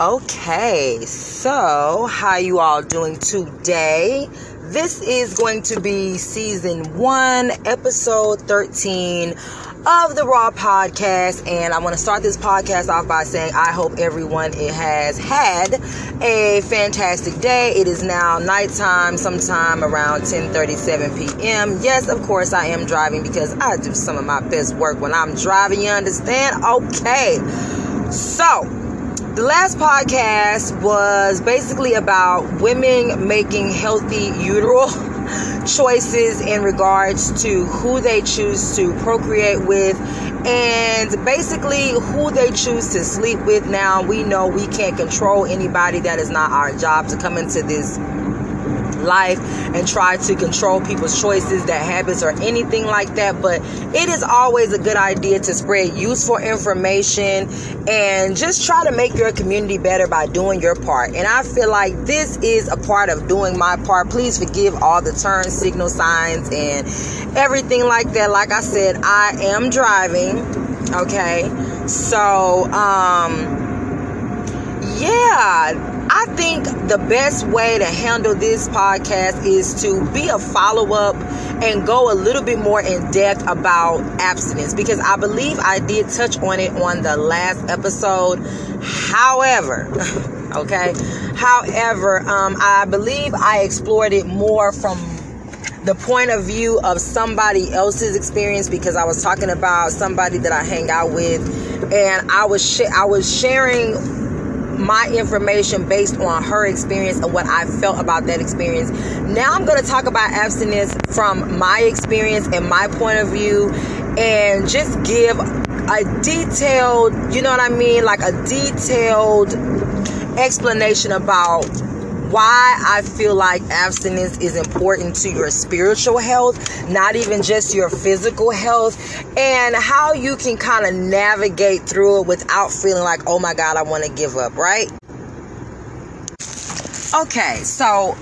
Okay, so how you all doing today? This is going to be season 1, episode 13 of the Raw podcast and I want to start this podcast off by saying I hope everyone has had a fantastic day. It is now nighttime sometime around 10:37 p.m. Yes, of course I am driving because I do some of my best work when I'm driving, you understand? Okay. So, the last podcast was basically about women making healthy uteral choices in regards to who they choose to procreate with and basically who they choose to sleep with. Now, we know we can't control anybody, that is not our job to come into this life and try to control people's choices, their habits, or anything like that. But it is always a good idea to spread useful information and just try to make your community better by doing your part. And I feel like this is a part of doing my part. Please forgive all the turn signal signs and everything like that. Like I said, I am driving. Okay. So, um, yeah I think the best way to handle this podcast is to be a follow up and go a little bit more in depth about abstinence because I believe I did touch on it on the last episode. However, okay, however, um, I believe I explored it more from the point of view of somebody else's experience because I was talking about somebody that I hang out with and I was sh- I was sharing my information based on her experience and what I felt about that experience. Now I'm going to talk about abstinence from my experience and my point of view and just give a detailed, you know what I mean? Like a detailed explanation about why I feel like abstinence is important to your spiritual health, not even just your physical health, and how you can kind of navigate through it without feeling like, oh my God, I want to give up, right? Okay, so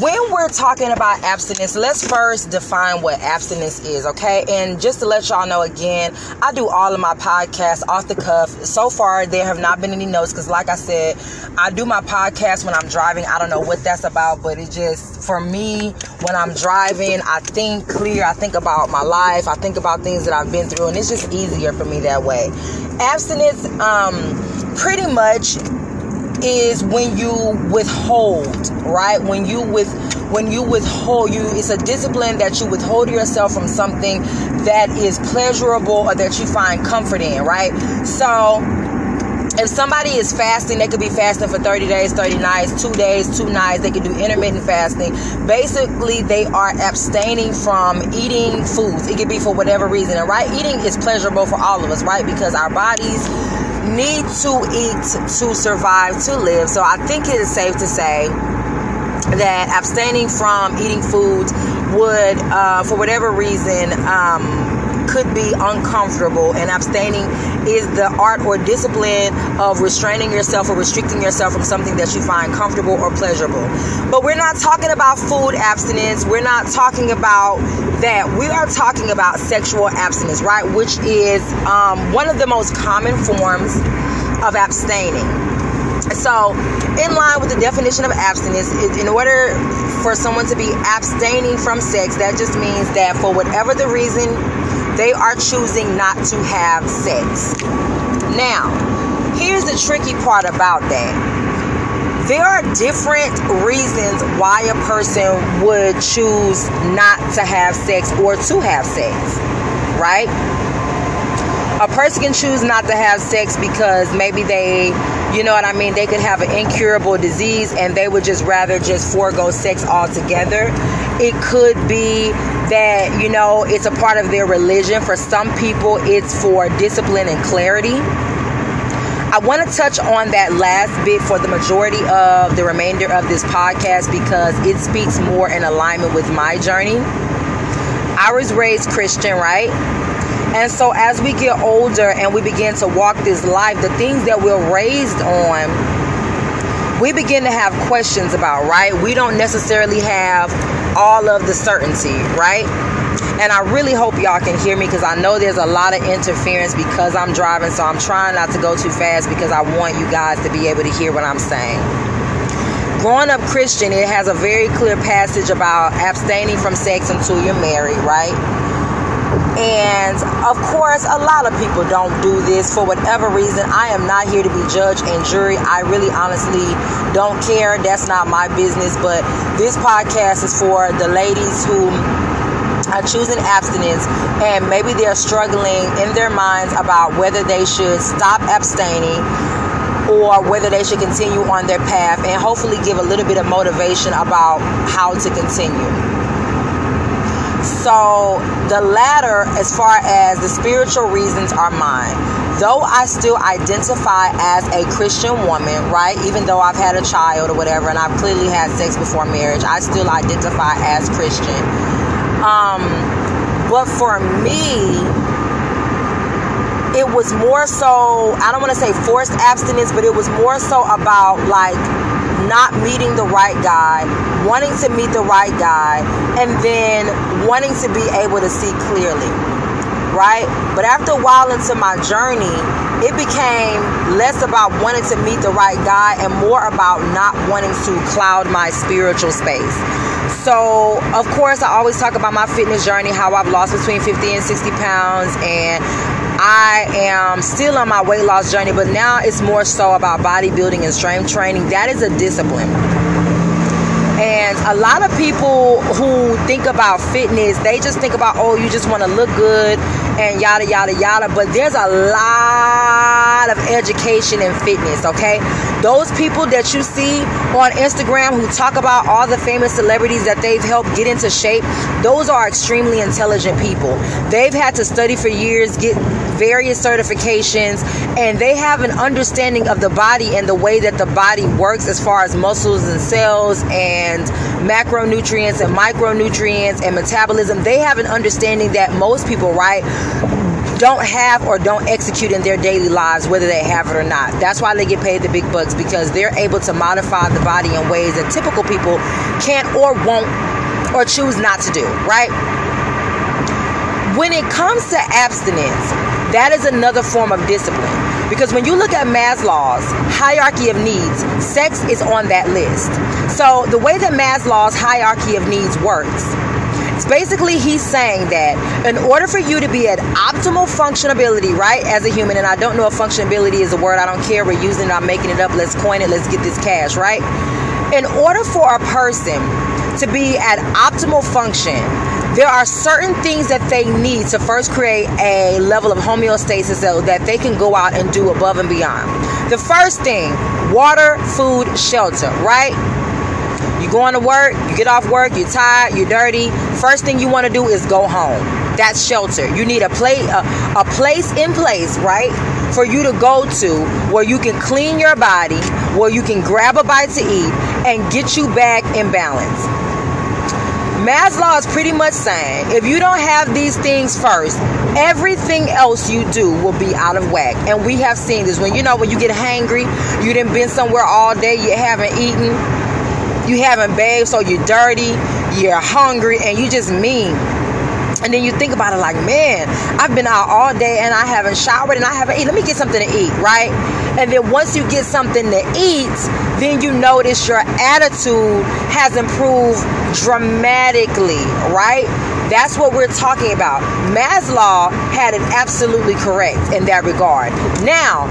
when we're talking about abstinence, let's first define what abstinence is, okay? And just to let y'all know again, I do all of my podcasts off the cuff. So far, there have not been any notes because, like I said, I do my podcast when I'm driving. I don't know what that's about, but it just, for me, when I'm driving, I think clear. I think about my life. I think about things that I've been through, and it's just easier for me that way. Abstinence, um, pretty much is when you withhold, right? When you with when you withhold you it's a discipline that you withhold yourself from something that is pleasurable or that you find comfort in, right? So if somebody is fasting, they could be fasting for 30 days, 30 nights, two days, two nights. They could do intermittent fasting. Basically, they are abstaining from eating foods. It could be for whatever reason. And right, eating is pleasurable for all of us, right? Because our bodies need to eat to survive, to live. So I think it is safe to say that abstaining from eating foods would, uh, for whatever reason, um, could be uncomfortable, and abstaining is the art or discipline of restraining yourself or restricting yourself from something that you find comfortable or pleasurable. But we're not talking about food abstinence, we're not talking about that. We are talking about sexual abstinence, right? Which is um, one of the most common forms of abstaining. So, in line with the definition of abstinence, in order for someone to be abstaining from sex, that just means that for whatever the reason they are choosing not to have sex. Now, here's the tricky part about that. There are different reasons why a person would choose not to have sex or to have sex, right? A person can choose not to have sex because maybe they, you know what I mean, they could have an incurable disease and they would just rather just forego sex altogether. It could be that, you know, it's a part of their religion. For some people, it's for discipline and clarity. I want to touch on that last bit for the majority of the remainder of this podcast because it speaks more in alignment with my journey. I was raised Christian, right? And so as we get older and we begin to walk this life, the things that we're raised on, we begin to have questions about, right? We don't necessarily have all of the certainty, right? And I really hope y'all can hear me because I know there's a lot of interference because I'm driving. So I'm trying not to go too fast because I want you guys to be able to hear what I'm saying. Growing up Christian, it has a very clear passage about abstaining from sex until you're married, right? And of course, a lot of people don't do this for whatever reason. I am not here to be judge and jury. I really honestly don't care. That's not my business. But this podcast is for the ladies who are choosing abstinence and maybe they're struggling in their minds about whether they should stop abstaining or whether they should continue on their path and hopefully give a little bit of motivation about how to continue. So the latter, as far as the spiritual reasons, are mine. Though I still identify as a Christian woman, right? Even though I've had a child or whatever, and I've clearly had sex before marriage, I still identify as Christian. Um, but for me, it was more so, I don't want to say forced abstinence, but it was more so about like not meeting the right guy, wanting to meet the right guy, and then wanting to be able to see clearly. Right? But after a while into my journey, it became less about wanting to meet the right guy and more about not wanting to cloud my spiritual space. So, of course, I always talk about my fitness journey, how I've lost between 50 and 60 pounds, and I am still on my weight loss journey, but now it's more so about bodybuilding and strength training. That is a discipline. And a lot of people who think about fitness, they just think about, oh, you just want to look good and yada, yada, yada. But there's a lot of education in fitness, okay? Those people that you see on Instagram who talk about all the famous celebrities that they've helped get into shape, those are extremely intelligent people. They've had to study for years, get various certifications, and they have an understanding of the body and the way that the body works as far as muscles and cells and macronutrients and micronutrients and metabolism. They have an understanding that most people, right? Don't have or don't execute in their daily lives, whether they have it or not. That's why they get paid the big bucks because they're able to modify the body in ways that typical people can't or won't or choose not to do, right? When it comes to abstinence, that is another form of discipline. Because when you look at Maslow's hierarchy of needs, sex is on that list. So the way that Maslow's hierarchy of needs works, basically he's saying that in order for you to be at optimal functionability, right, as a human, and I don't know if functionability is a word, I don't care, we're using it, I'm making it up, let's coin it, let's get this cash, right? In order for a person to be at optimal function, there are certain things that they need to first create a level of homeostasis so that they can go out and do above and beyond. The first thing water, food, shelter, right? Going to work, you get off work, you're tired, you're dirty. First thing you want to do is go home. That's shelter. You need a place, a, a place in place, right, for you to go to where you can clean your body, where you can grab a bite to eat, and get you back in balance. Maslow is pretty much saying if you don't have these things first, everything else you do will be out of whack. And we have seen this when you know when you get hangry, you didn't been somewhere all day, you haven't eaten, you haven't bathed, so you're dirty, you're hungry, and you just mean. And then you think about it like, man, I've been out all day and I haven't showered and I haven't eaten. Let me get something to eat, right? And then once you get something to eat, then you notice your attitude has improved dramatically, right? That's what we're talking about. Maslow had it absolutely correct in that regard. Now,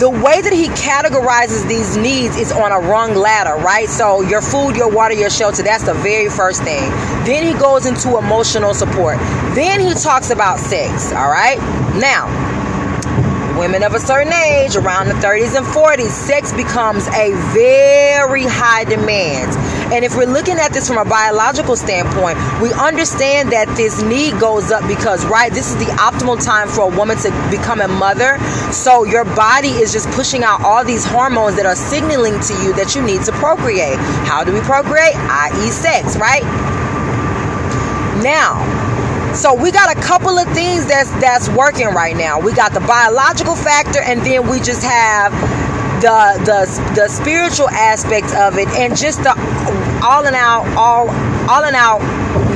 the way that he categorizes these needs is on a rung ladder, right? So, your food, your water, your shelter, that's the very first thing. Then he goes into emotional support. Then he talks about sex, all right? Now, women of a certain age, around the 30s and 40s, sex becomes a very high demand. And if we're looking at this from a biological standpoint, we understand that this need goes up because, right, this is the optimal time for a woman to become a mother. So your body is just pushing out all these hormones that are signaling to you that you need to procreate. How do we procreate? I.e., sex, right? Now, so we got a couple of things that's that's working right now. We got the biological factor, and then we just have the the the spiritual aspect of it, and just the all in out all all in out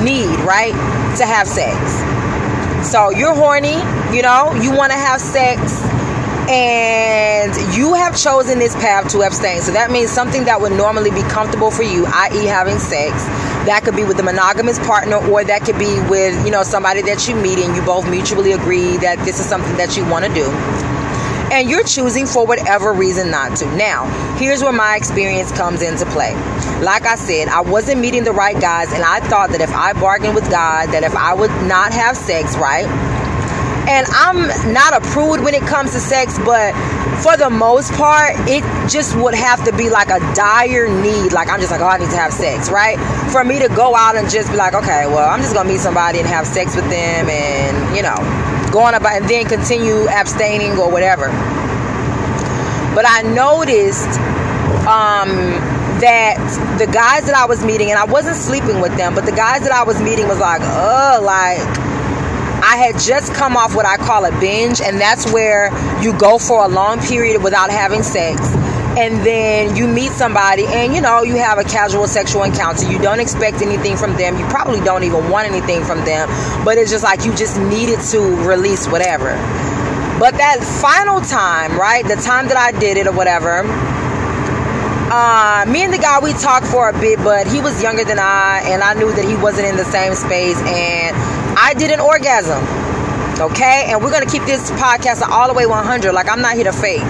need right to have sex. So you're horny, you know, you want to have sex, and you have chosen this path to abstain. So that means something that would normally be comfortable for you, i.e., having sex. That could be with a monogamous partner, or that could be with, you know, somebody that you meet and you both mutually agree that this is something that you want to do and you're choosing for whatever reason not to. Now, here's where my experience comes into play. Like I said, I wasn't meeting the right guys, and I thought that if I bargained with God, that if I would not have sex, right? And I'm not a prude when it comes to sex, but for the most part, it just would have to be like a dire need. Like, I'm just like, oh, I need to have sex, right? For me to go out and just be like, okay, well, I'm just gonna meet somebody and have sex with them and, you know, going about and then continue abstaining or whatever. But I noticed um, that the guys that I was meeting, and I wasn't sleeping with them, but the guys that I was meeting was like, oh, like I had just come off what I call a binge, and that's where you go for a long period without having sex. And then you meet somebody and you know you have a casual sexual encounter. You don't expect anything from them. You probably don't even want anything from them. But it's just like you just needed to release whatever. But that final time right the time that i did it or whatever uh, me and the guy we talked for a bit but he was younger than i and i knew that he wasn't in the same space and i did an orgasm okay and we're gonna keep this podcast all the way 100 like i'm not here to fake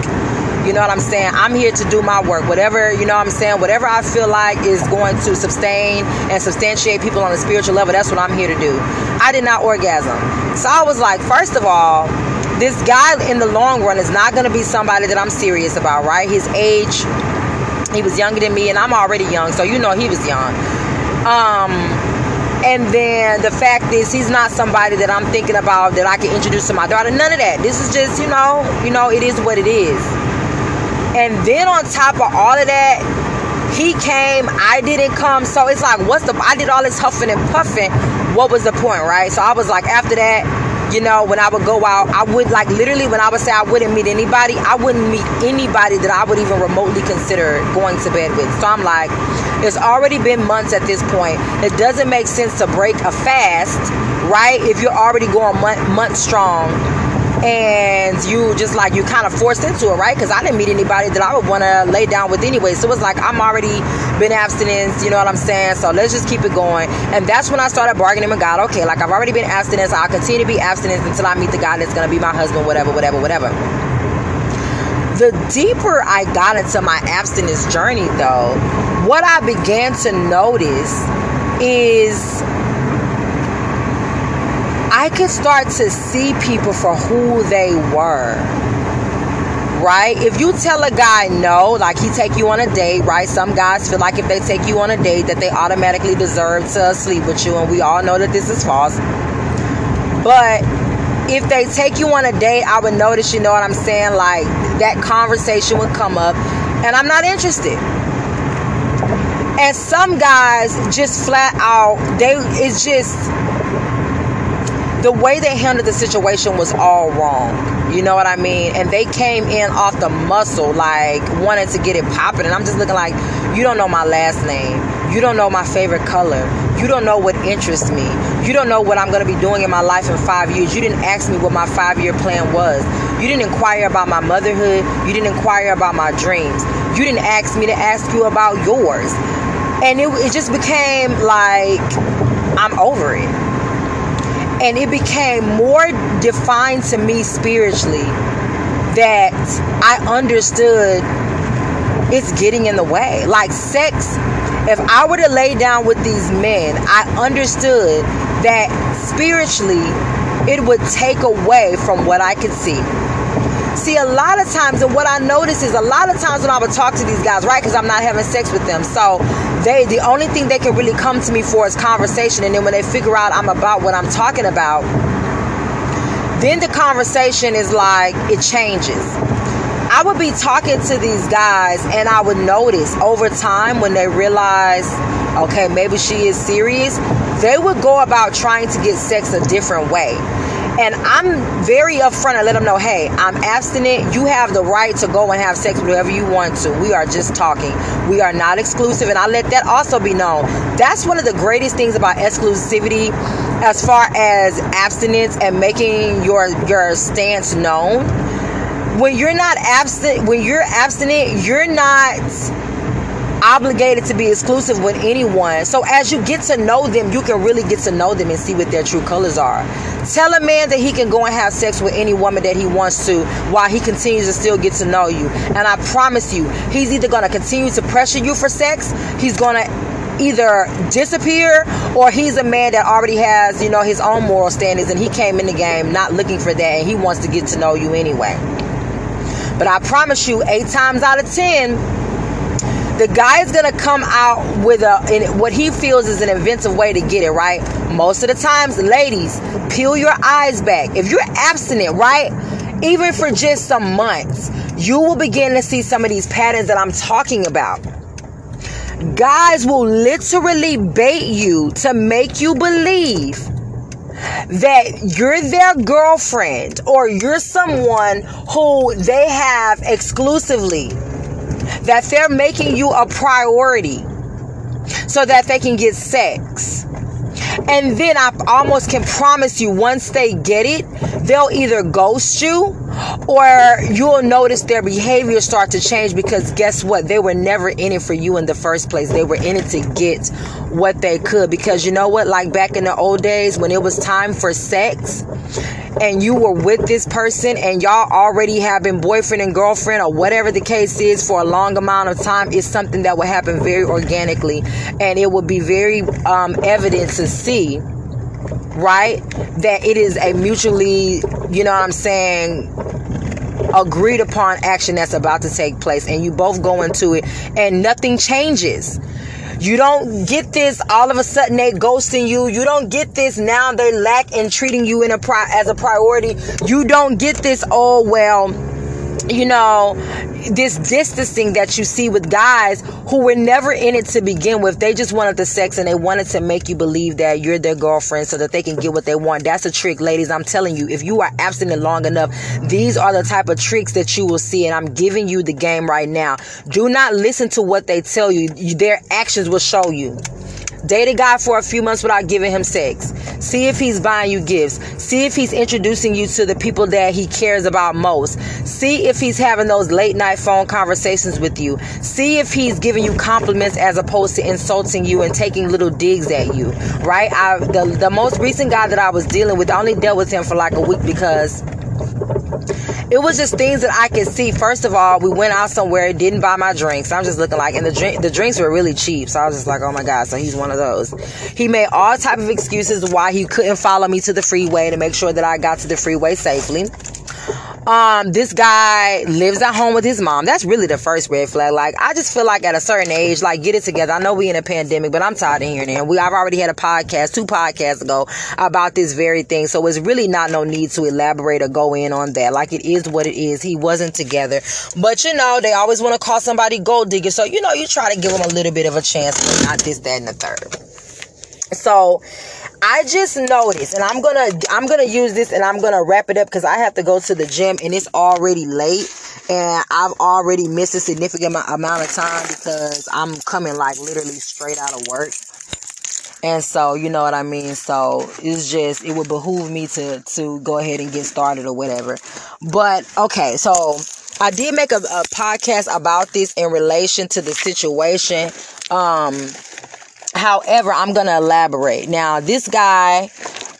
you know what I'm saying? I'm here to do my work. Whatever, you know what I'm saying? Whatever I feel like is going to sustain and substantiate people on a spiritual level, that's what I'm here to do. I did not orgasm. So I was like, first of all, this guy in the long run is not going to be somebody that I'm serious about, right? His age, he was younger than me, and I'm already young, so you know he was young. Um, and then the fact is he's not somebody that I'm thinking about that I can introduce to my daughter. None of that. This is just, you know, you know, it is what it is. And then on top of all of that, he came, I didn't come. So it's like, what's the, I did all this huffing and puffing. What was the point, right? So I was like, after that, you know, when I would go out, I would like literally when I would say I wouldn't meet anybody, I wouldn't meet anybody that I would even remotely consider going to bed with. So I'm like, it's already been months at this point. It doesn't make sense to break a fast, right? If you're already going month, month strong and you just like you kind of forced into it, right? Because I didn't meet anybody that I would want to lay down with anyway. So it's like I'm already been abstinence, you know what I'm saying? So let's just keep it going. And that's when I started bargaining with God. Okay, like I've already been abstinence. I'll continue to be abstinence until I meet the guy that's gonna be my husband, whatever, whatever, whatever. The deeper I got into my abstinence journey, though, what I began to notice is I could start to see people for who they were. Right? If you tell a guy no, like he take you on a date, right? Some guys feel like if they take you on a date that they automatically deserve to sleep with you and we all know that this is false. But if they take you on a date, I would notice, you know what I'm saying? Like that conversation would come up and I'm not interested. And some guys just flat out, they it's just the way they handled the situation was all wrong. You know what I mean? And they came in off the muscle, like wanted to get it popping. And I'm just looking like, you don't know my last name. You don't know my favorite color. You don't know what interests me. You don't know what I'm going to be doing in my life in five years. You didn't ask me what my five year plan was. You didn't inquire about my motherhood. You didn't inquire about my dreams. You didn't ask me to ask you about yours. And it, it just became like, I'm over it and it became more defined to me spiritually that I understood it's getting in the way. Like sex, if I were to lay down with these men, I understood that spiritually it would take away from what I could see. See, a lot of times, and what I notice is a lot of times when I would talk to these guys, right, because I'm not having sex with them. So they, the only thing they can really come to me for is conversation. And then when they figure out I'm about what I'm talking about, then the conversation is like, it changes. I would be talking to these guys, and I would notice over time when they realize, okay, maybe she is serious, they would go about trying to get sex a different way And I'm very upfront and let them know, hey, I'm abstinent. You have the right to go and have sex with whoever you want to. We are just talking. We are not exclusive. And I let that also be known. That's one of the greatest things about exclusivity as far as abstinence and making your your stance known. When you're not abstinent, when you're abstinent, you're not obligated to be exclusive with anyone. So as you get to know them, you can really get to know them and see what their true colors are. Tell a man that he can go and have sex with any woman that he wants to while he continues to still get to know you. And I promise you, he's either going to continue to pressure you for sex, he's going to either disappear or he's a man that already has, you know, his own moral standards and he came in the game not looking for that and he wants to get to know you anyway. But I promise you, eight times out of ten, the guy is gonna come out with a in what he feels is an inventive way to get it right. Most of the times, ladies, peel your eyes back. If you're abstinent, right, even for just some months, you will begin to see some of these patterns that I'm talking about. Guys will literally bait you to make you believe that you're their girlfriend or you're someone who they have exclusively that they're making you a priority so that they can get sex. And then I almost can promise you, once they get it, they'll either ghost you or you'll notice their behavior start to change because guess what? They were never in it for you in the first place. They were in it to get what they could. Because you know what? Like back in the old days when it was time for sex, and you were with this person and y'all already been boyfriend and girlfriend or whatever the case is for a long amount of time is something that would happen very organically and it would be very um, evident to see right that it is a mutually you know what i'm saying agreed upon action that's about to take place and you both go into it and nothing changes you don't get this all of a sudden they ghosting you. You don't get this now they lack in treating you in a pri- as a priority. You don't get this oh well you know, this distancing that you see with guys who were never in it to begin with. They just wanted the sex and they wanted to make you believe that you're their girlfriend so that they can get what they want. That's a trick, ladies. I'm telling you, if you are abstinent long enough, these are the type of tricks that you will see. And I'm giving you the game right now. Do not listen to what they tell you, their actions will show you. Date a guy for a few months without giving him sex. See if he's buying you gifts. See if he's introducing you to the people that he cares about most. See if he's having those late night phone conversations with you. See if he's giving you compliments as opposed to insulting you and taking little digs at you. Right? I the, the most recent guy that I was dealing with, I only dealt with him for like a week because it was just things that I could see. First of all, we went out somewhere, didn't buy my drinks. I'm just looking like, and the drink, the drinks were really cheap. So I was just like, oh my god. So he's one of those. He made all type of excuses why he couldn't follow me to the freeway to make sure that I got to the freeway safely. Um, this guy lives at home with his mom. That's really the first red flag. Like, I just feel like at a certain age, like, get it together. I know we in a pandemic, but I'm tired of hearing it. We, I've already had a podcast, two podcasts ago, about this very thing. So it's really not no need to elaborate or go in on that. Like, it is what it is. He wasn't together. But, you know, they always want to call somebody gold digger. So, you know, you try to give them a little bit of a chance, not this, that, and the third. So, I just noticed, and I'm gonna I'm gonna use this, and I'm gonna wrap it up because I have to go to the gym, and it's already late, and I've already missed a significant amount of time because I'm coming like literally straight out of work, and so you know what I mean. So it's just it would behoove me to to go ahead and get started or whatever. But okay, so I did make a, a podcast about this in relation to the situation. Um, However, I'm gonna elaborate. Now, this guy,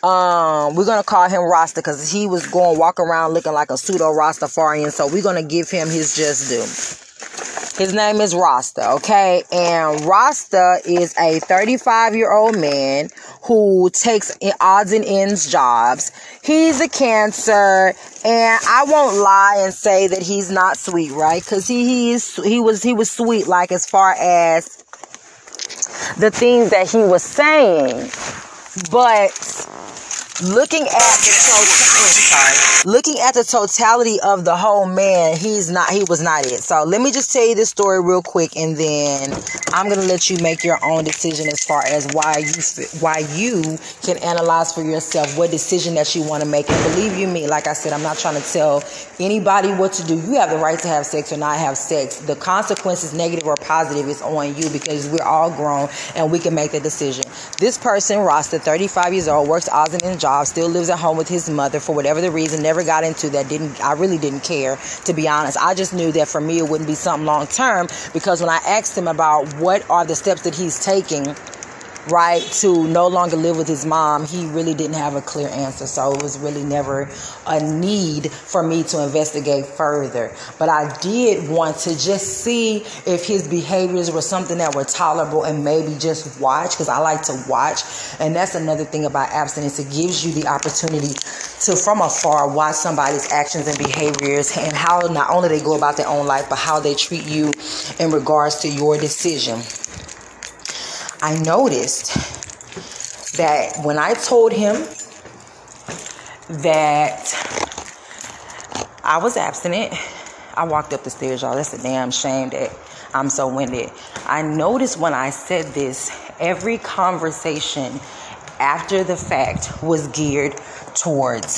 um, we're gonna call him Rasta because he was going walk around looking like a pseudo Rastafarian. So we're gonna give him his just due. His name is Rasta, okay? And Rasta is a 35 year old man who takes odds and ends jobs. He's a cancer, and I won't lie and say that he's not sweet, right? Because he he is he was he was sweet, like as far as the things that he was saying. But looking at the totality, looking at the totality of the whole man, he's not. He was not it. So let me just tell you this story real quick, and then I'm gonna let you make your own decision as far as why you why you can analyze for yourself what decision that you want to make. And believe you me, like I said, I'm not trying to tell anybody what to do. You have the right to have sex or not have sex. The consequences, negative or positive, is on you because we're all grown and we can make the decision. This person, Rasta, 35 years old, works odds and ends job, still lives at home with his mother for whatever the reason, never got into that. Didn't I really didn't care to be honest. I just knew that for me it wouldn't be something long term because when I asked him about what are the steps that he's taking right to no longer live with his mom he really didn't have a clear answer. So it was really never a need for me to investigate further. But i did want to just see if his behaviors were something that were tolerable and maybe just watch because i like to watch. And that's another thing about abstinence. It gives you the opportunity to from afar watch somebody's actions and behaviors and how not only they go about their own life but how they treat you in regards to your decision I noticed that when I told him that I was abstinent, I walked up the stairs, y'all. That's a damn shame that I'm so winded. I noticed when I said this, every conversation after the fact was geared towards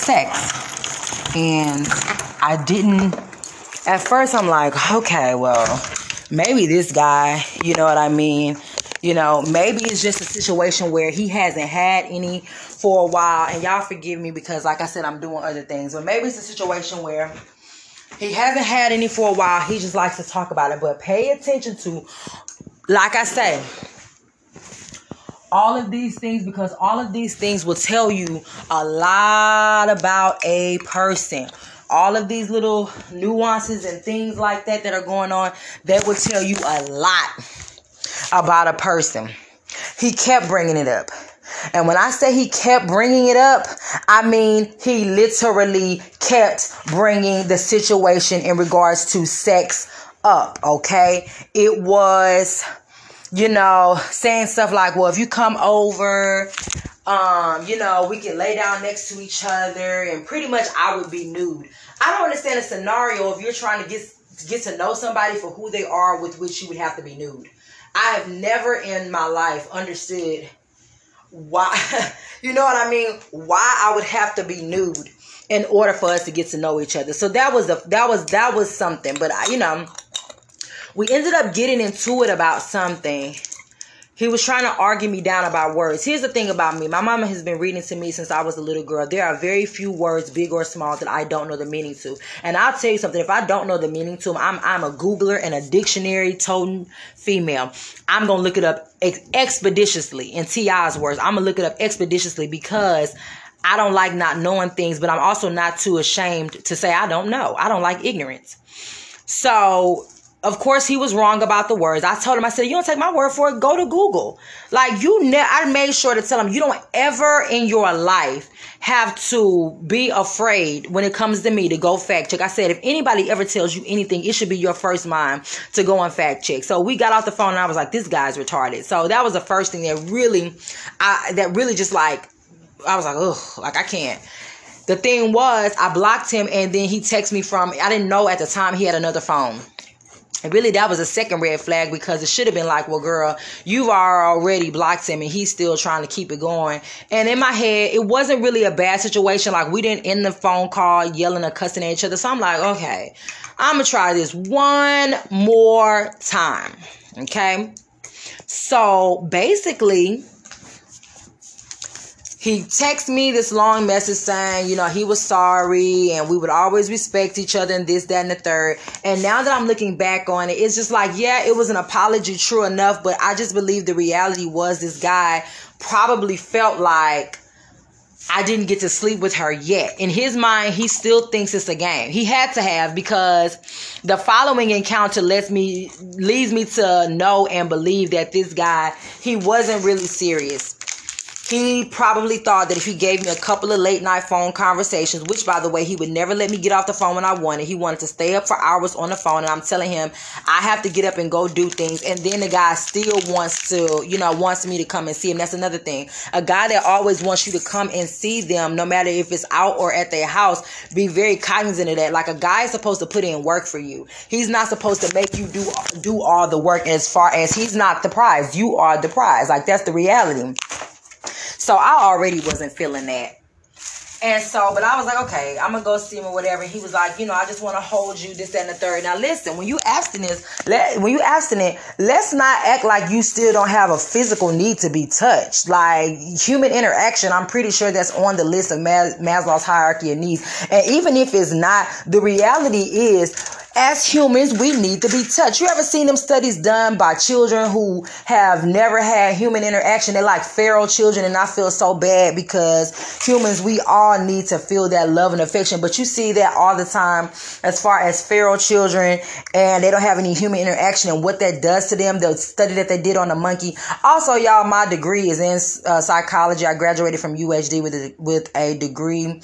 sex. And I didn't, at first, I'm like, okay, well, maybe this guy, you know what I mean? You know, maybe it's just a situation where he hasn't had any for a while. And y'all forgive me because, like I said, I'm doing other things. But maybe it's a situation where he hasn't had any for a while. He just likes to talk about it. But pay attention to, like I say, all of these things because all of these things will tell you a lot about a person all of these little nuances and things like that that are going on that will tell you a lot about a person. He kept bringing it up. And when I say he kept bringing it up, I mean he literally kept bringing the situation in regards to sex up, okay? It was, you know, saying stuff like, well, if you come over, um, you know, we can lay down next to each other, and pretty much I would be nude. I don't understand a scenario if you're trying to get get to know somebody for who they are with which you would have to be nude. I have never in my life understood why you know what I mean? Why I would have to be nude in order for us to get to know each other. So that was a that was that was something. But I, you know, we ended up getting into it about something he was trying to argue me down about words. Here's the thing about me. My mama has been reading to me since I was a little girl. There are very few words, big or small, that I don't know the meaning to. And I'll tell you something. If I don't know the meaning to them, I'm, I'm a Googler and a dictionary toting female. I'm going to look it up ex- expeditiously. In T.I.'s words, I'm going to look it up expeditiously because I don't like not knowing things, but I'm also not too ashamed to say I don't know. I don't like ignorance. So of course he was wrong about the words. I told him, I said, you don't take my word for it. Go to Google. Like you, ne- I made sure to tell him, you don't ever in your life have to be afraid when it comes to me to go fact check. I said, if anybody ever tells you anything, it should be your first mind to go and fact check. So we got off the phone and I was like, this guy's retarded. So that was the first thing that really, I, that really just like, I was like, ugh, like I can't. The thing was, I blocked him and then he texted me from, I didn't know at the time he had another phone. Really, that was a second red flag because it should have been like, well, girl, you've already blocked him and he's still trying to keep it going. And in my head, it wasn't really a bad situation. Like, we didn't end the phone call yelling or cussing at each other. So I'm like, okay, I'm to try this one more time. Okay. So basically, he texted me this long message saying, you know, he was sorry and we would always respect each other and this, that, and the third. And now that I'm looking back on it, it's just like, yeah, it was an apology, true enough, but I just believe the reality was this guy probably felt like I didn't get to sleep with her yet. In his mind, he still thinks it's a game. He had to have because the following encounter lets me leads me to know and believe that this guy, he wasn't really serious He probably thought that if he gave me a couple of late night phone conversations, which by the way, he would never let me get off the phone when I wanted. He wanted to stay up for hours on the phone, and I'm telling him I have to get up and go do things. And then the guy still wants to, you know, wants me to come and see him. That's another thing. A guy that always wants you to come and see them, no matter if it's out or at their house, be very cognizant of that. Like a guy is supposed to put in work for you. He's not supposed to make you do do all the work as far as he's not the prize. You are the prize. Like that's the reality. So I already wasn't feeling that. And so, but I was like, okay, I'm gonna go see him or whatever. He was like, you know, I just want to hold you, this, that, and the third. Now, listen, when you abstinence, let when you abstinent, let's not act like you still don't have a physical need to be touched. Like human interaction, I'm pretty sure that's on the list of Maslow's hierarchy of needs. And even if it's not, the reality is as humans, we need to be touched. You ever seen them studies done by children who have never had human interaction? They're like feral children, and I feel so bad because humans, we all need to feel that love and affection. But you see that all the time as far as feral children, and they don't have any human interaction and what that does to them. The study that they did on the monkey. Also, y'all, my degree is in uh, psychology. I graduated from UHD with a, with a degree in,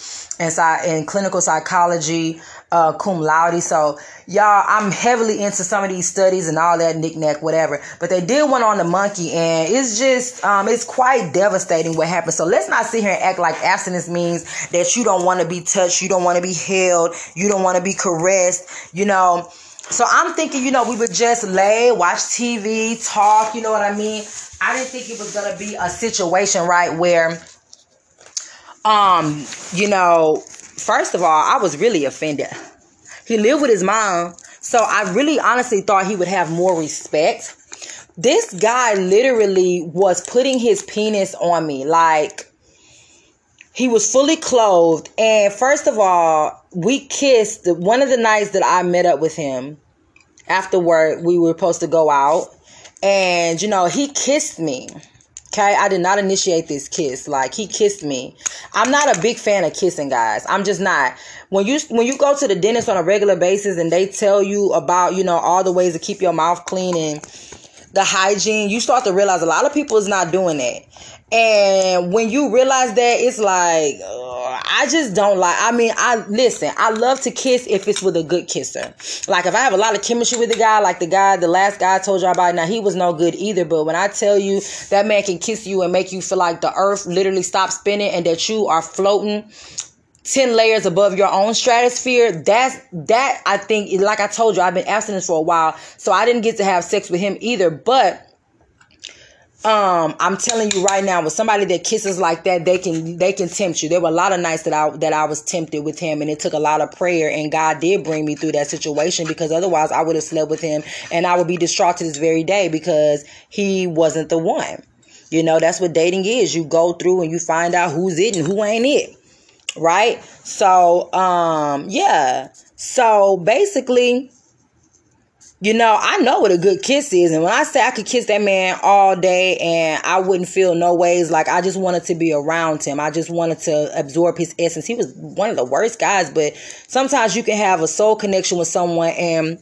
in clinical psychology uh, cum laude. So y'all, I'm heavily into some of these studies and all that knickknack, whatever. But they did one on the monkey, and it's just um, it's quite devastating what happened. So let's not sit here and act like abstinence means that you don't want to be touched, you don't want to be held, you don't want to be caressed, you know. So I'm thinking, you know, we would just lay, watch TV, talk, you know what I mean? I didn't think it was gonna be a situation, right, where um, you know, first of all, I was really offended. He lived with his mom, so I really honestly thought he would have more respect. This guy literally was putting his penis on me. Like, he was fully clothed. And first of all, we kissed one of the nights that I met up with him after work. We were supposed to go out. And, you know, he kissed me. Okay, I did not initiate this kiss. Like he kissed me. I'm not a big fan of kissing, guys. I'm just not. When you when you go to the dentist on a regular basis and they tell you about you know all the ways to keep your mouth clean and the hygiene, you start to realize a lot of people is not doing that. And when you realize that, it's like, uh, I just don't like. I mean, I listen, I love to kiss if it's with a good kisser. Like, if I have a lot of chemistry with the guy, like the guy, the last guy I told you about, now he was no good either. But when I tell you that man can kiss you and make you feel like the earth literally stops spinning and that you are floating 10 layers above your own stratosphere that's that i think like i told you i've been abstinent for a while so i didn't get to have sex with him either but um i'm telling you right now with somebody that kisses like that they can they can tempt you. There were a lot of nights that i that i was tempted with him and it took a lot of prayer and god did bring me through that situation because otherwise i would have slept with him and i would be distraught to this very day because he wasn't the one. You know that's what dating is. You go through and you find out who's it and who ain't it right? So um yeah. So basically you know, I know what a good kiss is. And when I say I could kiss that man all day and I wouldn't feel no ways, like I just wanted to be around him. I just wanted to absorb his essence. He was one of the worst guys, but sometimes you can have a soul connection with someone and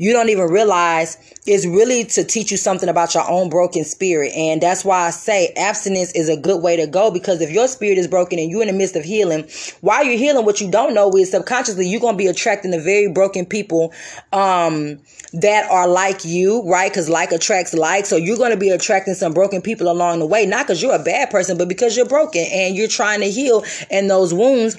you don't even realize is really to teach you something about your own broken spirit. And that's why I say abstinence is a good way to go because if your spirit is broken and you're in the midst of healing, while you're healing, what you don't know is subconsciously you're going to be attracting the very broken people um, that are like you, right? Because like attracts like. So you're going to be attracting some broken people along the way, not because you're a bad person, but because you're broken and you're trying to heal and those wounds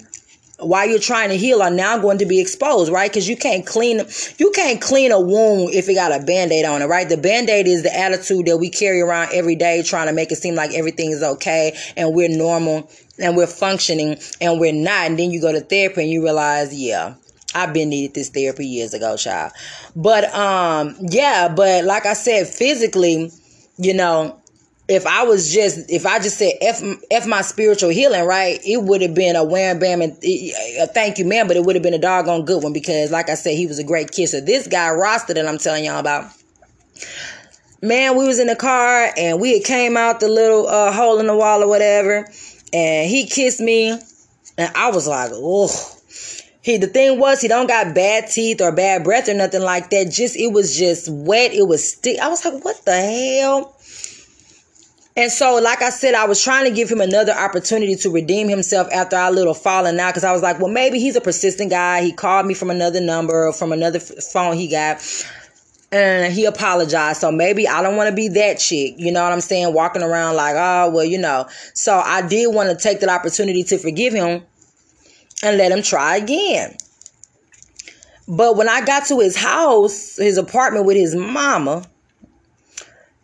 while you're trying to heal are now going to be exposed, right? Because you can't clean you can't clean a wound if it got a band-aid on it, right? The band-aid is the attitude that we carry around every day trying to make it seem like everything is okay and we're normal and we're functioning and we're not. And then you go to therapy and you realize, yeah, I've been needed this therapy years ago, child. But um, yeah, but like I said, physically, you know, if I was just if I just said f f my spiritual healing, right, it would have been a wham bam and a thank you, man. But it would have been a doggone good one because, like I said, he was a great kisser. This guy Rasta that I'm telling y'all about, man, we was in the car and we came out the little uh, hole in the wall or whatever, and he kissed me, and I was like, oh. He the thing was he don't got bad teeth or bad breath or nothing like that. Just it was just wet. It was stick. I was like, what the hell? And so, like I said, I was trying to give him another opportunity to redeem himself after our little falling out because I was like, well, maybe he's a persistent guy. He called me from another number from another phone he got and he apologized. So maybe I don't want to be that chick, you know what I'm saying? Walking around like, oh, well, you know. So I did want to take that opportunity to forgive him and let him try again. But when I got to his house, his apartment with his mama,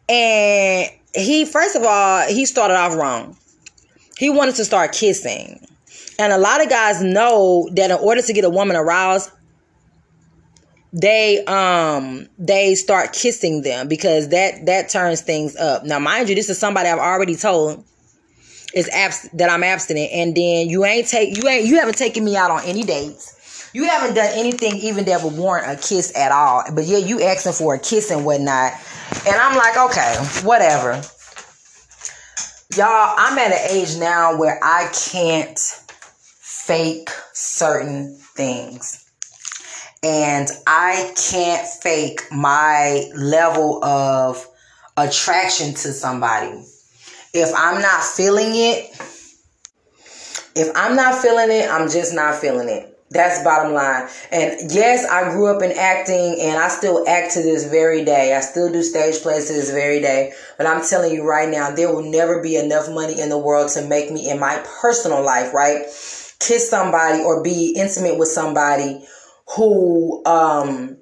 and he, first of all, he started off wrong. He wanted to start kissing. And a lot of guys know that in order to get a woman aroused, they um they start kissing them because that that turns things up. Now, mind you, this is somebody I've already told is abs- that I'm abstinent, and then you ain't take you ain't you haven't taken me out on any dates. You haven't done anything even that would warrant a kiss at all. But yeah, you asking for a kiss and whatnot. And I'm like, okay, whatever. Y'all, I'm at an age now where I can't fake certain things and I can't fake my level of attraction to somebody. If I'm not feeling it, if I'm not feeling it, I'm just not feeling it. That's bottom line. And yes, I grew up in acting and I still act to this very day. I still do stage plays to this very day. But I'm telling you right now, there will never be enough money in the world to make me in my personal life, right? Kiss somebody or be intimate with somebody who um,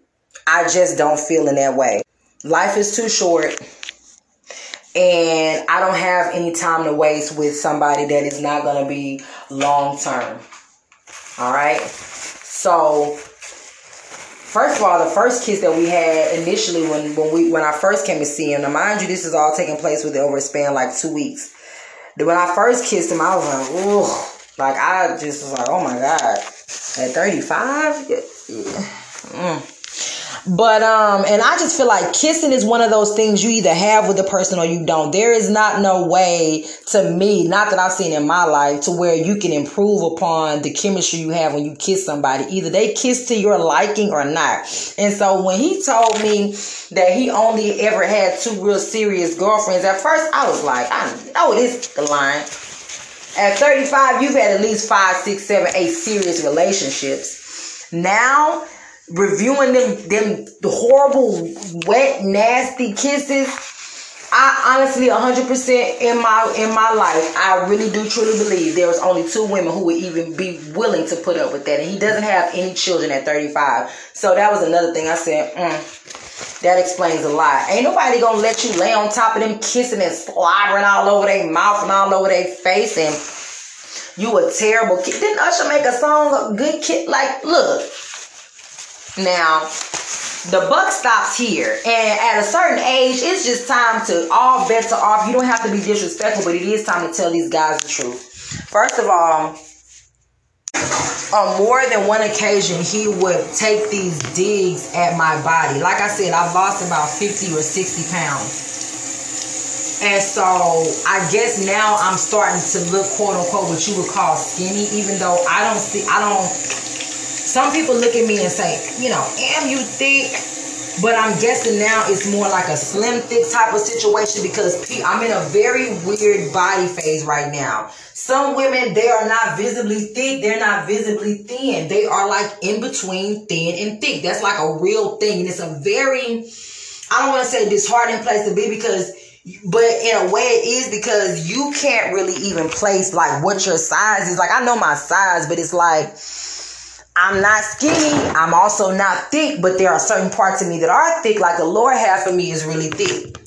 I just don't feel in that way. Life is too short, and I don't have any time to waste with somebody that is not going to be long term. All right. So, first of all, the first kiss that we had initially when when we when I first came to see him. Now, mind you, this is all taking place within over a span like two weeks. When I first kissed him, I was like, "Ooh," like I just was like, "Oh my god." At 35, Mm. But um, and I just feel like kissing is one of those things you either have with the person or you don't. There is not no way to me, not that I've seen in my life, to where you can improve upon the chemistry you have when you kiss somebody. Either they kiss to your liking or not. And so when he told me that he only ever had two real serious girlfriends, at first I was like, I know this the line. At 35, you've had at least five, six, seven, eight serious relationships. Now, reviewing them, them the horrible, wet, nasty kisses. I honestly, hundred percent in my in my life, I really do truly believe there was only two women who would even be willing to put up with that, and he doesn't have any children at thirty five. So that was another thing I said. Mm, that explains a lot. Ain't nobody gonna let you lay on top of them kissing and slobbering all over their mouth and all over their face and you a terrible kid. Didn't Usher make a song, a good kid? Like, look. Now, the buck stops here. And at a certain age, it's just time to all bets are off. You don't have to be disrespectful, but it is time to tell these guys the truth. First of all, on more than one occasion, he would take these digs at my body. Like I said, I've lost about 50 or 60 pounds. And so I guess now I'm starting to look quote unquote what you would call skinny, even though I don't see, I don't, some people look at me and say, you know, am you thick? But I'm guessing now it's more like a slim thick type of situation because I'm in a very weird body phase right now. Some women, they are not visibly thick, they're not visibly thin. They are like in between thin and thick. That's like a real thing. And it's a very, I don't want to say disheartening place to be because but in a way it is because you can't really even place like what your size is like i know my size but it's like i'm not skinny i'm also not thick but there are certain parts of me that are thick like the lower half of me is really thick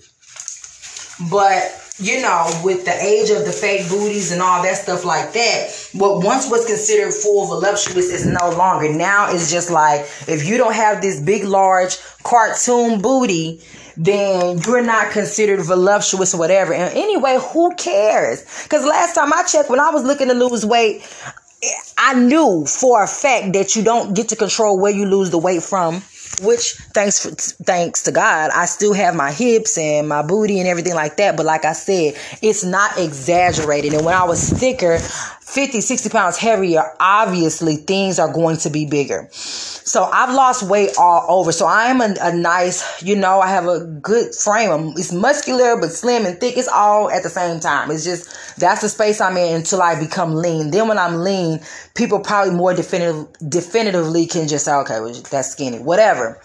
but you know with the age of the fake booties and all that stuff like that what once was considered full voluptuous is no longer now it's just like if you don't have this big large cartoon booty then you're not considered voluptuous or whatever. And anyway, who cares? Because last time I checked, when I was looking to lose weight, I knew for a fact that you don't get to control where you lose the weight from. Which thanks for, thanks to God, I still have my hips and my booty and everything like that. But like I said, it's not exaggerated. And when I was thicker, 50, 60 pounds heavier, obviously things are going to be bigger. So I've lost weight all over. So I am a, a nice, you know, I have a good frame. It's muscular, but slim and thick. It's all at the same time. It's just, that's the space I'm in until I become lean. Then when I'm lean, people probably more definitive, definitively can just say, okay, well, that's skinny, whatever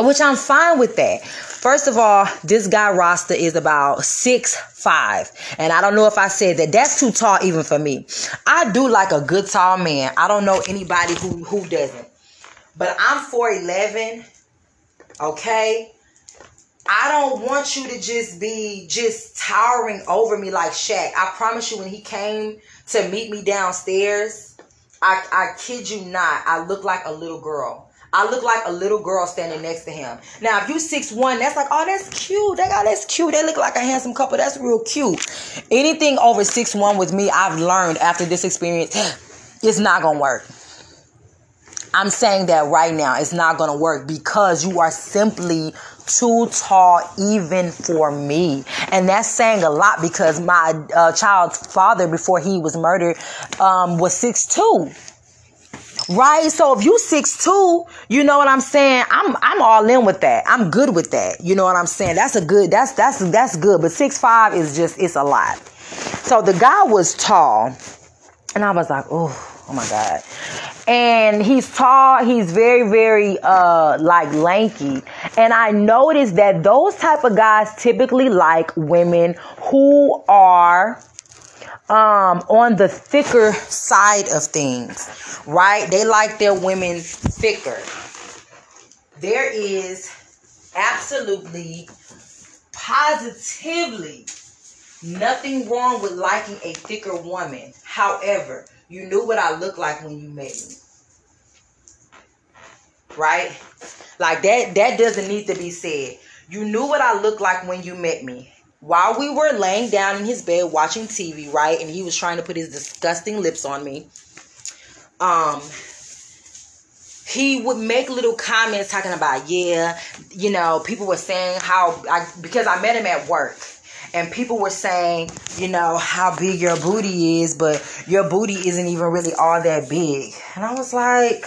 which I'm fine with that. First of all, this guy Rasta is about six five, and I don't know if I said that. That's too tall even for me. I do like a good tall man. I don't know anybody who who doesn't, but I'm four eleven. Okay. I don't want you to just be just towering over me like Shaq. I promise you, when he came to meet me downstairs, I, I kid you not, I look like a little girl. I look like a little girl standing next to him. Now, if you six one, that's like, oh, that's cute. That guy, that's cute. They look like a handsome couple. That's real cute. Anything over six one with me, I've learned after this experience, it's not gonna work. I'm saying that right now, it's not gonna work because you are simply too tall even for me. And that's saying a lot because my uh, child's father, before he was murdered, um, was six two right? So if you six two, you know what I'm saying? I'm I'm all in with that. I'm good with that. You know what I'm saying? That's a good. That's that's that's good. But six five is just it's a lot. So the guy was tall, and I was like, oh, oh my god. And he's tall. He's very very uh like lanky. And I noticed that those type of guys typically like women who are um, on the thicker side of things, right? They like their women thicker. There is absolutely, positively nothing wrong with liking a thicker woman. However, you knew what I looked like when you met me. Right? Like that that doesn't need to be said. You knew what I looked like when you met me while we were laying down in his bed watching TV, right? And he was trying to put his disgusting lips on me. Um he would make little comments talking about, yeah, you know, people were saying how I because I met him at work and people were saying, you know, how big your booty is, but your booty isn't even really all that big. And I was like,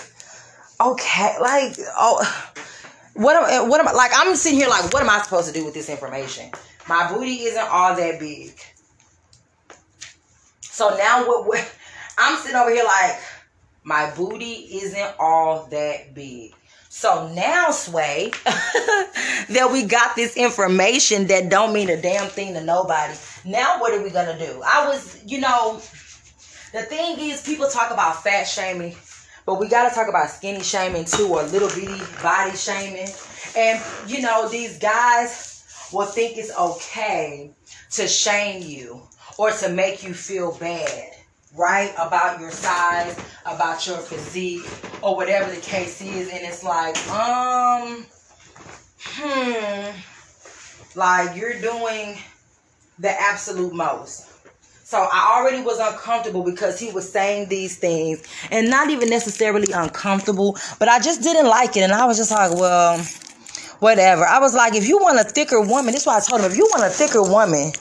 okay, like, oh, what am, what am I, like, I'm sitting here like, what am I supposed to do with this information? My booty isn't all that big. So now what, what I'm sitting over here like my booty isn't all that big. So now, Sway, that we got this information that don't mean a damn thing to nobody. Now what are we gonna do? I was, you know, the thing is, people talk about fat shaming, but we gotta talk about skinny shaming too, or little bitty body shaming. And you know, these guys will think it's okay to shame you or to make you feel bad, right? About your size, about your physique, or whatever the case is. And it's like, um, hmm, like you're doing the absolute most. So I already was uncomfortable because he was saying these things and not even necessarily uncomfortable, but I just didn't like it. And I was just like, well, whatever. I was like, if you want a thicker woman, this is why I told him, if you want a thicker woman,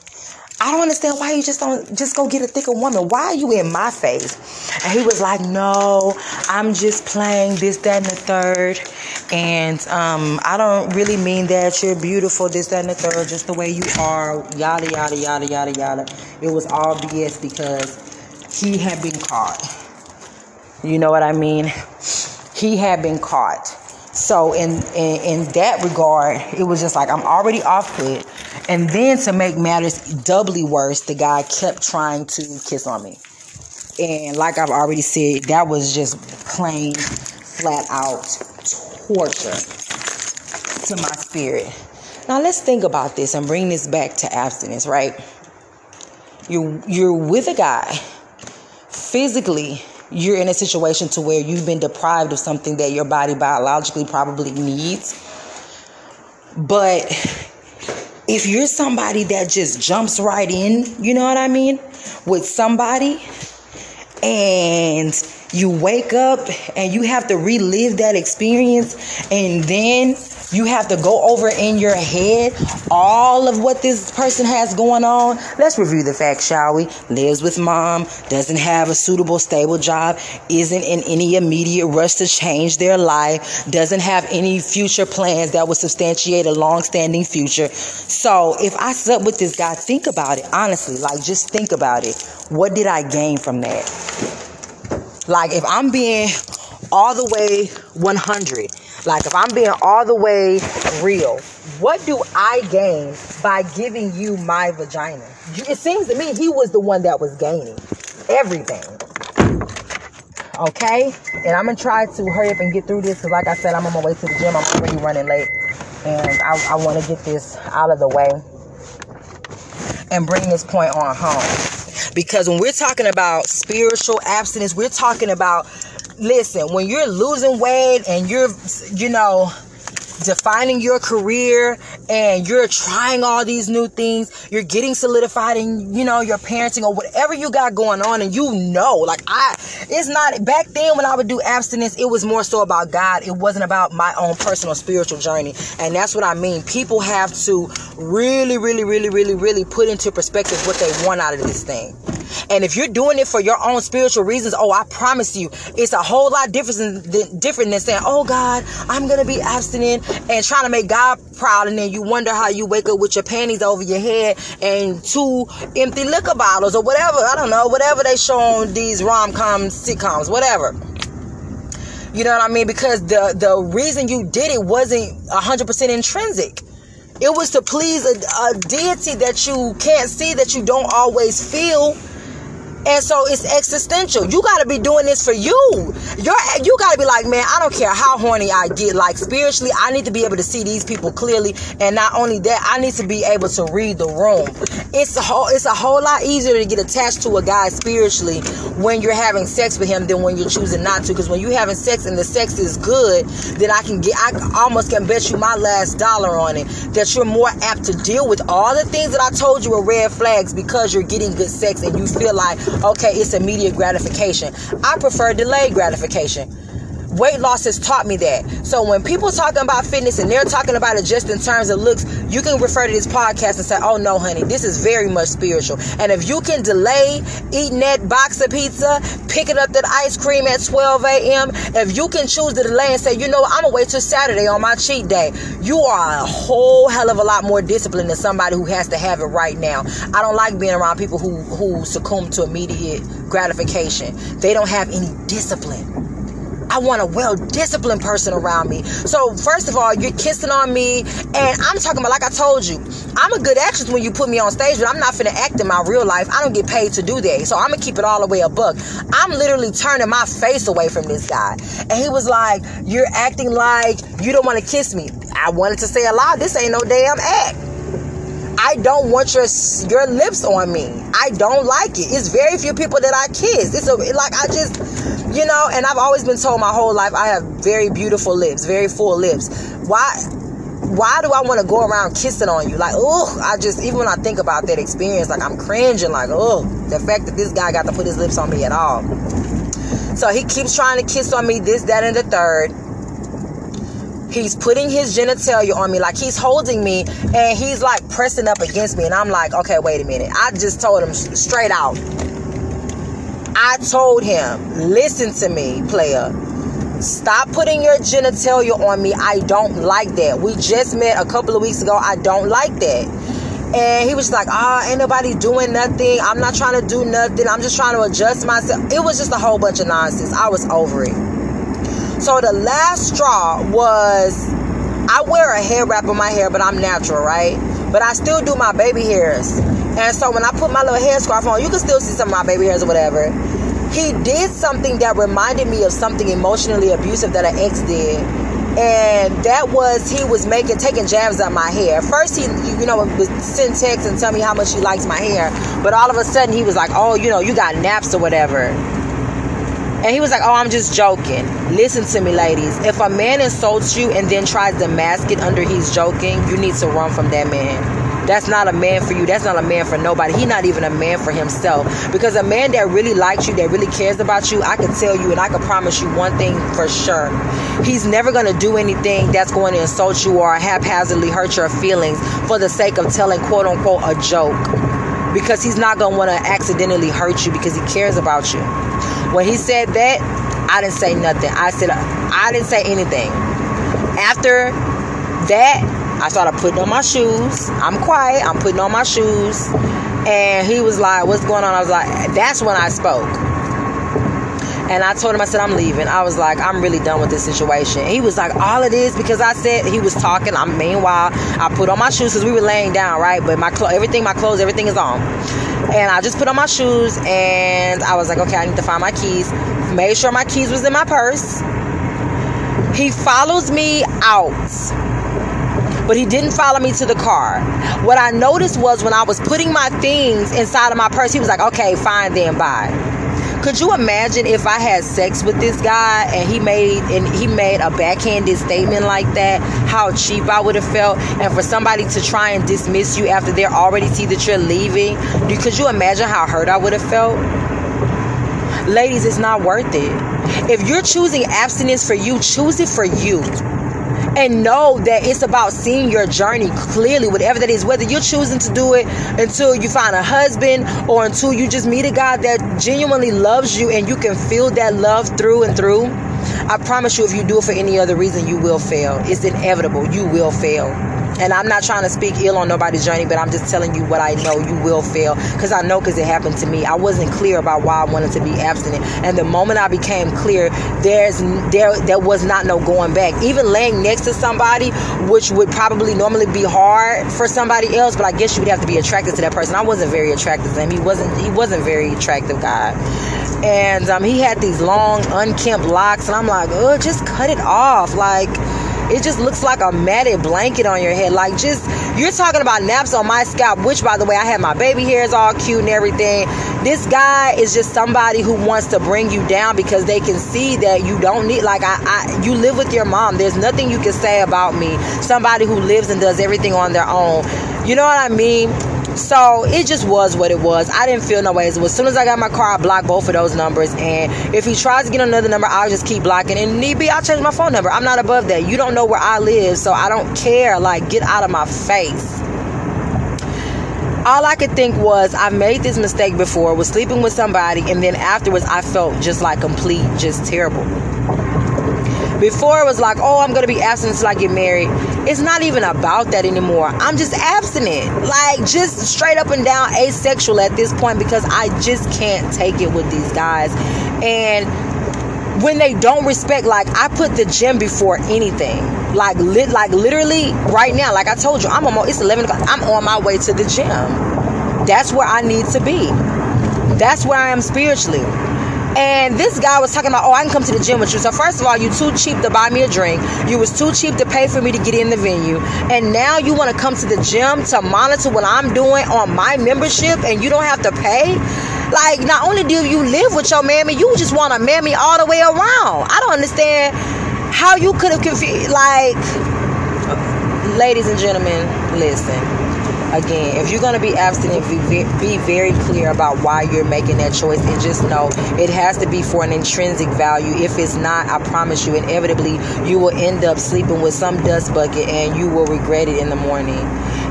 I don't understand why you just don't just go get a thicker woman. Why are you in my face? And he was like, No, I'm just playing this, that, and the third. And um, I don't really mean that. You're beautiful, this, that, and the third, just the way you are, yada, yada, yada, yada, yada. It was all BS because he had been caught. You know what I mean? He had been caught. So in, in in that regard, it was just like I'm already off put. And then to make matters doubly worse, the guy kept trying to kiss on me. And like I've already said, that was just plain flat out torture to my spirit. Now let's think about this and bring this back to abstinence, right? You're you're with a guy physically you're in a situation to where you've been deprived of something that your body biologically probably needs. But if you're somebody that just jumps right in, you know what I mean, with somebody and you wake up and you have to relive that experience and then You have to go over in your head all of what this person has going on. Let's review the facts, shall we? Lives with mom, doesn't have a suitable, stable job, isn't in any immediate rush to change their life, doesn't have any future plans that would substantiate a long standing future. So if I slept with this guy, think about it. Honestly, like just think about it. What did I gain from that? Like if I'm being all the way 100, like if I'm being all the way real, what do I gain by giving you my vagina? It seems to me he was the one that was gaining everything. Okay? And I'm gonna try to hurry up and get through this because, like I said, I'm on my way to the gym. I'm already running late. And I, I want to get this out of the way and bring this point on home. Because when we're talking about spiritual abstinence, we're talking about listen, when you're losing weight and you're, you know, defining your career and you're trying all these new things, you're getting solidified in, you know, your parenting or whatever you got going on and you know, like I, it's not, back then when I would do abstinence, it was more so about God. It wasn't about my own personal spiritual journey. And that's what I mean. People have to really, really, really, really, really put into perspective what they want out of this thing. And if you're doing it for your own spiritual reasons, oh, I promise you, it's a whole lot different than, different than saying, oh God, I'm gonna be abstinent and trying to make God proud, and then you wonder how you wake up with your panties over your head and two empty liquor bottles or whatever. I don't know, whatever they show on these rom com sitcoms, whatever. You know what I mean? Because the the reason you did it wasn't hundred percent intrinsic. It was to please a, a deity that you can't see, that you don't always feel and so it's existential. You got to be doing this for you. You're you got to be like, man, I don't care how horny I get. Like spiritually, I need to be able to see these people clearly, and not only that, I need to be able to read the room. It's a whole it's a whole lot easier to get attached to a guy spiritually when you're having sex with him than when you're choosing not to. Because when you're having sex and the sex is good, then I can get I almost can bet you my last dollar on it that you're more apt to deal with all the things that I told you are red flags because you're getting good sex and you feel like okay, it's immediate gratification. I prefer delayed gratification. Weight loss has taught me that. So when people talking about fitness and they're talking about it just in terms of looks, you can refer to this podcast and say, "Oh no, honey, this is very much spiritual." And if you can delay eating that box of pizza, picking up that ice cream at 12 a.m., if you can choose to delay and say, "You know, I'm gonna wait till Saturday on my cheat day," you are a whole hell of a lot more disciplined than somebody who has to have it right now. I don't like being around people who who succumb to immediate gratification. They don't have any discipline. I want a well disciplined person around me. So, first of all, you're kissing on me, and I'm talking about, like I told you, I'm a good actress when you put me on stage, but I'm not finna act in my real life. I don't get paid to do that. So, I'm gonna keep it all the way a buck. I'm literally turning my face away from this guy. And he was like, You're acting like you don't wanna kiss me. I wanted to say a lot. This ain't no damn act. I don't want your your lips on me. I don't like it. It's very few people that I kiss. It's a, like I just, you know, and I've always been told my whole life I have very beautiful lips, very full lips. Why? Why do I want to go around kissing on you? Like, oh, I just even when I think about that experience, like I'm cringing. Like, oh, the fact that this guy got to put his lips on me at all. So he keeps trying to kiss on me, this, that, and the third He's putting his genitalia on me, like he's holding me, and he's like pressing up against me. And I'm like, okay, wait a minute. I just told him straight out. I told him, listen to me, player. Stop putting your genitalia on me. I don't like that. We just met a couple of weeks ago. I don't like that. And he was like, ah, oh, ain't nobody doing nothing. I'm not trying to do nothing. I'm just trying to adjust myself. It was just a whole bunch of nonsense. I was over it. So the last straw was I wear a hair wrap on my hair, but I'm natural, right? But I still do my baby hairs. And so when I put my little hair scarf on, you can still see some of my baby hairs or whatever. He did something that reminded me of something emotionally abusive that an ex did. And that was he was making taking jabs at my hair. First he you know would send texts and tell me how much he likes my hair, but all of a sudden he was like, "Oh, you know, you got naps or whatever." And he was like, Oh, I'm just joking. Listen to me, ladies. If a man insults you and then tries to mask it under he's joking, you need to run from that man. That's not a man for you. That's not a man for nobody. He's not even a man for himself. Because a man that really likes you, that really cares about you, I can tell you and I can promise you one thing for sure. He's never going to do anything that's going to insult you or haphazardly hurt your feelings for the sake of telling quote unquote a joke. Because he's not going to want to accidentally hurt you because he cares about you. When he said that, I didn't say nothing. I said, I didn't say anything. After that, I started putting on my shoes. I'm quiet. I'm putting on my shoes. And he was like, What's going on? I was like, That's when I spoke. And I told him, I said, I'm leaving. I was like, I'm really done with this situation. He was like, all it is because I said he was talking. I'm meanwhile, I put on my shoes because we were laying down, right? But my clothes, everything, my clothes, everything is on. And I just put on my shoes and I was like, okay, I need to find my keys. Made sure my keys was in my purse. He follows me out but he didn't follow me to the car. What I noticed was when I was putting my things inside of my purse, he was like, okay, fine, then bye. Could you imagine if I had sex with this guy and he made and he made a backhanded statement like that? How cheap I would have felt, and for somebody to try and dismiss you after they already see that you're leaving. Could you imagine how hurt I would have felt? Ladies, it's not worth it. If you're choosing abstinence for you, choose it for you and know that it's about seeing your journey clearly, whatever that is, whether you're choosing to do it until you find a husband or until you just meet a guy that genuinely loves you and you can feel that love through and through. I promise you, if you do it for any other reason, you will fail. It's inevitable. You will fail. And I'm not trying to speak ill on nobody's journey, but I'm just telling you what I know. You will fail because I know because it happened to me. I wasn't clear about why I wanted to be abstinent, and the moment I became clear, there's there there was not no going back. Even laying next to somebody, which would probably normally be hard for somebody else, but I guess you would have to be attracted to that person. I wasn't very attracted to him. He wasn't he wasn't very attractive guy and um, he had these long unkempt locks and i'm like oh just cut it off like it just looks like a matted blanket on your head. Like just you're talking about naps on my scalp, which by the way, I have my baby hairs all cute and everything. This guy is just somebody who wants to bring you down because they can see that you don't need like I, I you live with your mom. There's nothing you can say about me. Somebody who lives and does everything on their own. You know what I mean? So it just was what it was. I didn't feel no ways. As soon as I got my car, I blocked both of those numbers. And if he tries to get another number, I'll just keep blocking. And need be, I'll change my phone number. I'm not above that. You don't know where I live, so I don't care. Like, get out of my face. All I could think was I made this mistake before, was sleeping with somebody, and then afterwards I felt just like complete, just terrible. Before it was like, oh, I'm gonna be abstinent until I get married. It's not even about that anymore. I'm just abstinent, like just straight up and down asexual at this point because I just can't take it with these guys. And when they don't respect, like I put the gym before anything. Like lit, like literally right now. Like I told you, I'm on. It's 11 o'clock. I'm on my way to the gym. That's where I need to be. That's where I am spiritually. And this guy was talking about, oh, I can come to the gym with you. So first of all, you too cheap to buy me a drink. You was too cheap to pay for me to get in the venue. And now you want to come to the gym to monitor what I'm doing on my membership and you don't have to pay? Like, not only do you live with your mammy, you just want to mammy all the way around. I don't understand how you could have confused. Like, ladies and gentlemen, listen Again, if you're going to be abstinent, be, very clear about why you're making that choice and just know it has to be for an intrinsic value. If it's not, I promise you, inevitably, you will end up sleeping with some dust bucket and you will regret it in the morning.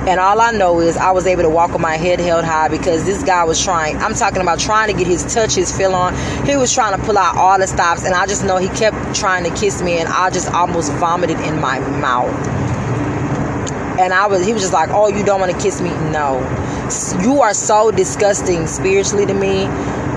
And all I know is I was able to walk with my head held high because this guy was trying. I'm talking about trying to get his touch, his feel on. He was trying to pull out all the stops, and I just know he kept trying to kiss me, and I just almost vomited in my mouth and I was he was just like, "Oh, you don't want to kiss me?" No. You are so disgusting spiritually to me.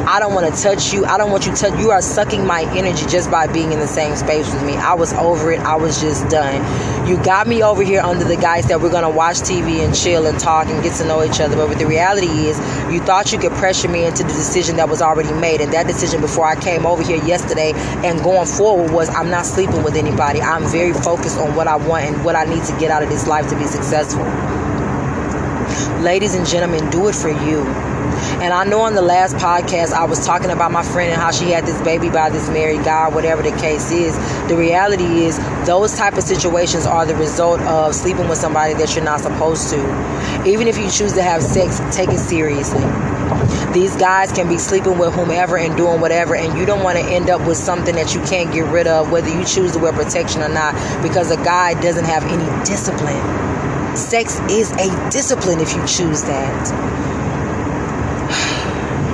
I don't want to touch you. I don't want you to touch. You are sucking my energy just by being in the same space with me. I was over it. I was just done. You got me over here under the guise that we're gonna watch TV and chill and talk and get to know each other. But the reality is, you thought you could pressure me into the decision that was already made, and that decision before I came over here yesterday and going forward was I'm not sleeping with anybody. I'm very focused on what I want and what I need to get out of this life to be successful. Ladies and gentlemen, do it for you. And I know on the last podcast I was talking about my friend and how she had this baby by this married guy, whatever the case is. The reality is those type of situations are the result of sleeping with somebody that you're not supposed to. Even if you choose to have sex, take it seriously. These guys can be sleeping with whomever and doing whatever, and you don't want to end up with something that you can't get rid of, whether you choose to wear protection or not, because a guy doesn't have any discipline. Sex is a discipline if you choose that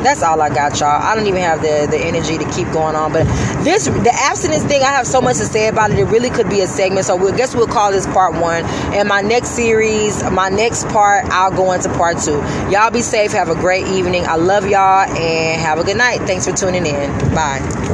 that's all I got, y'all. I don't even have the, the energy to keep going on. But this the abstinence thing, I have so much to say about it. It really could be a segment. So we'll guess we'll call this part one. And my next series, my next part, I'll go into part two. Y'all be safe. Have a great evening. I love y'all and have a good night. Thanks for tuning in. Bye.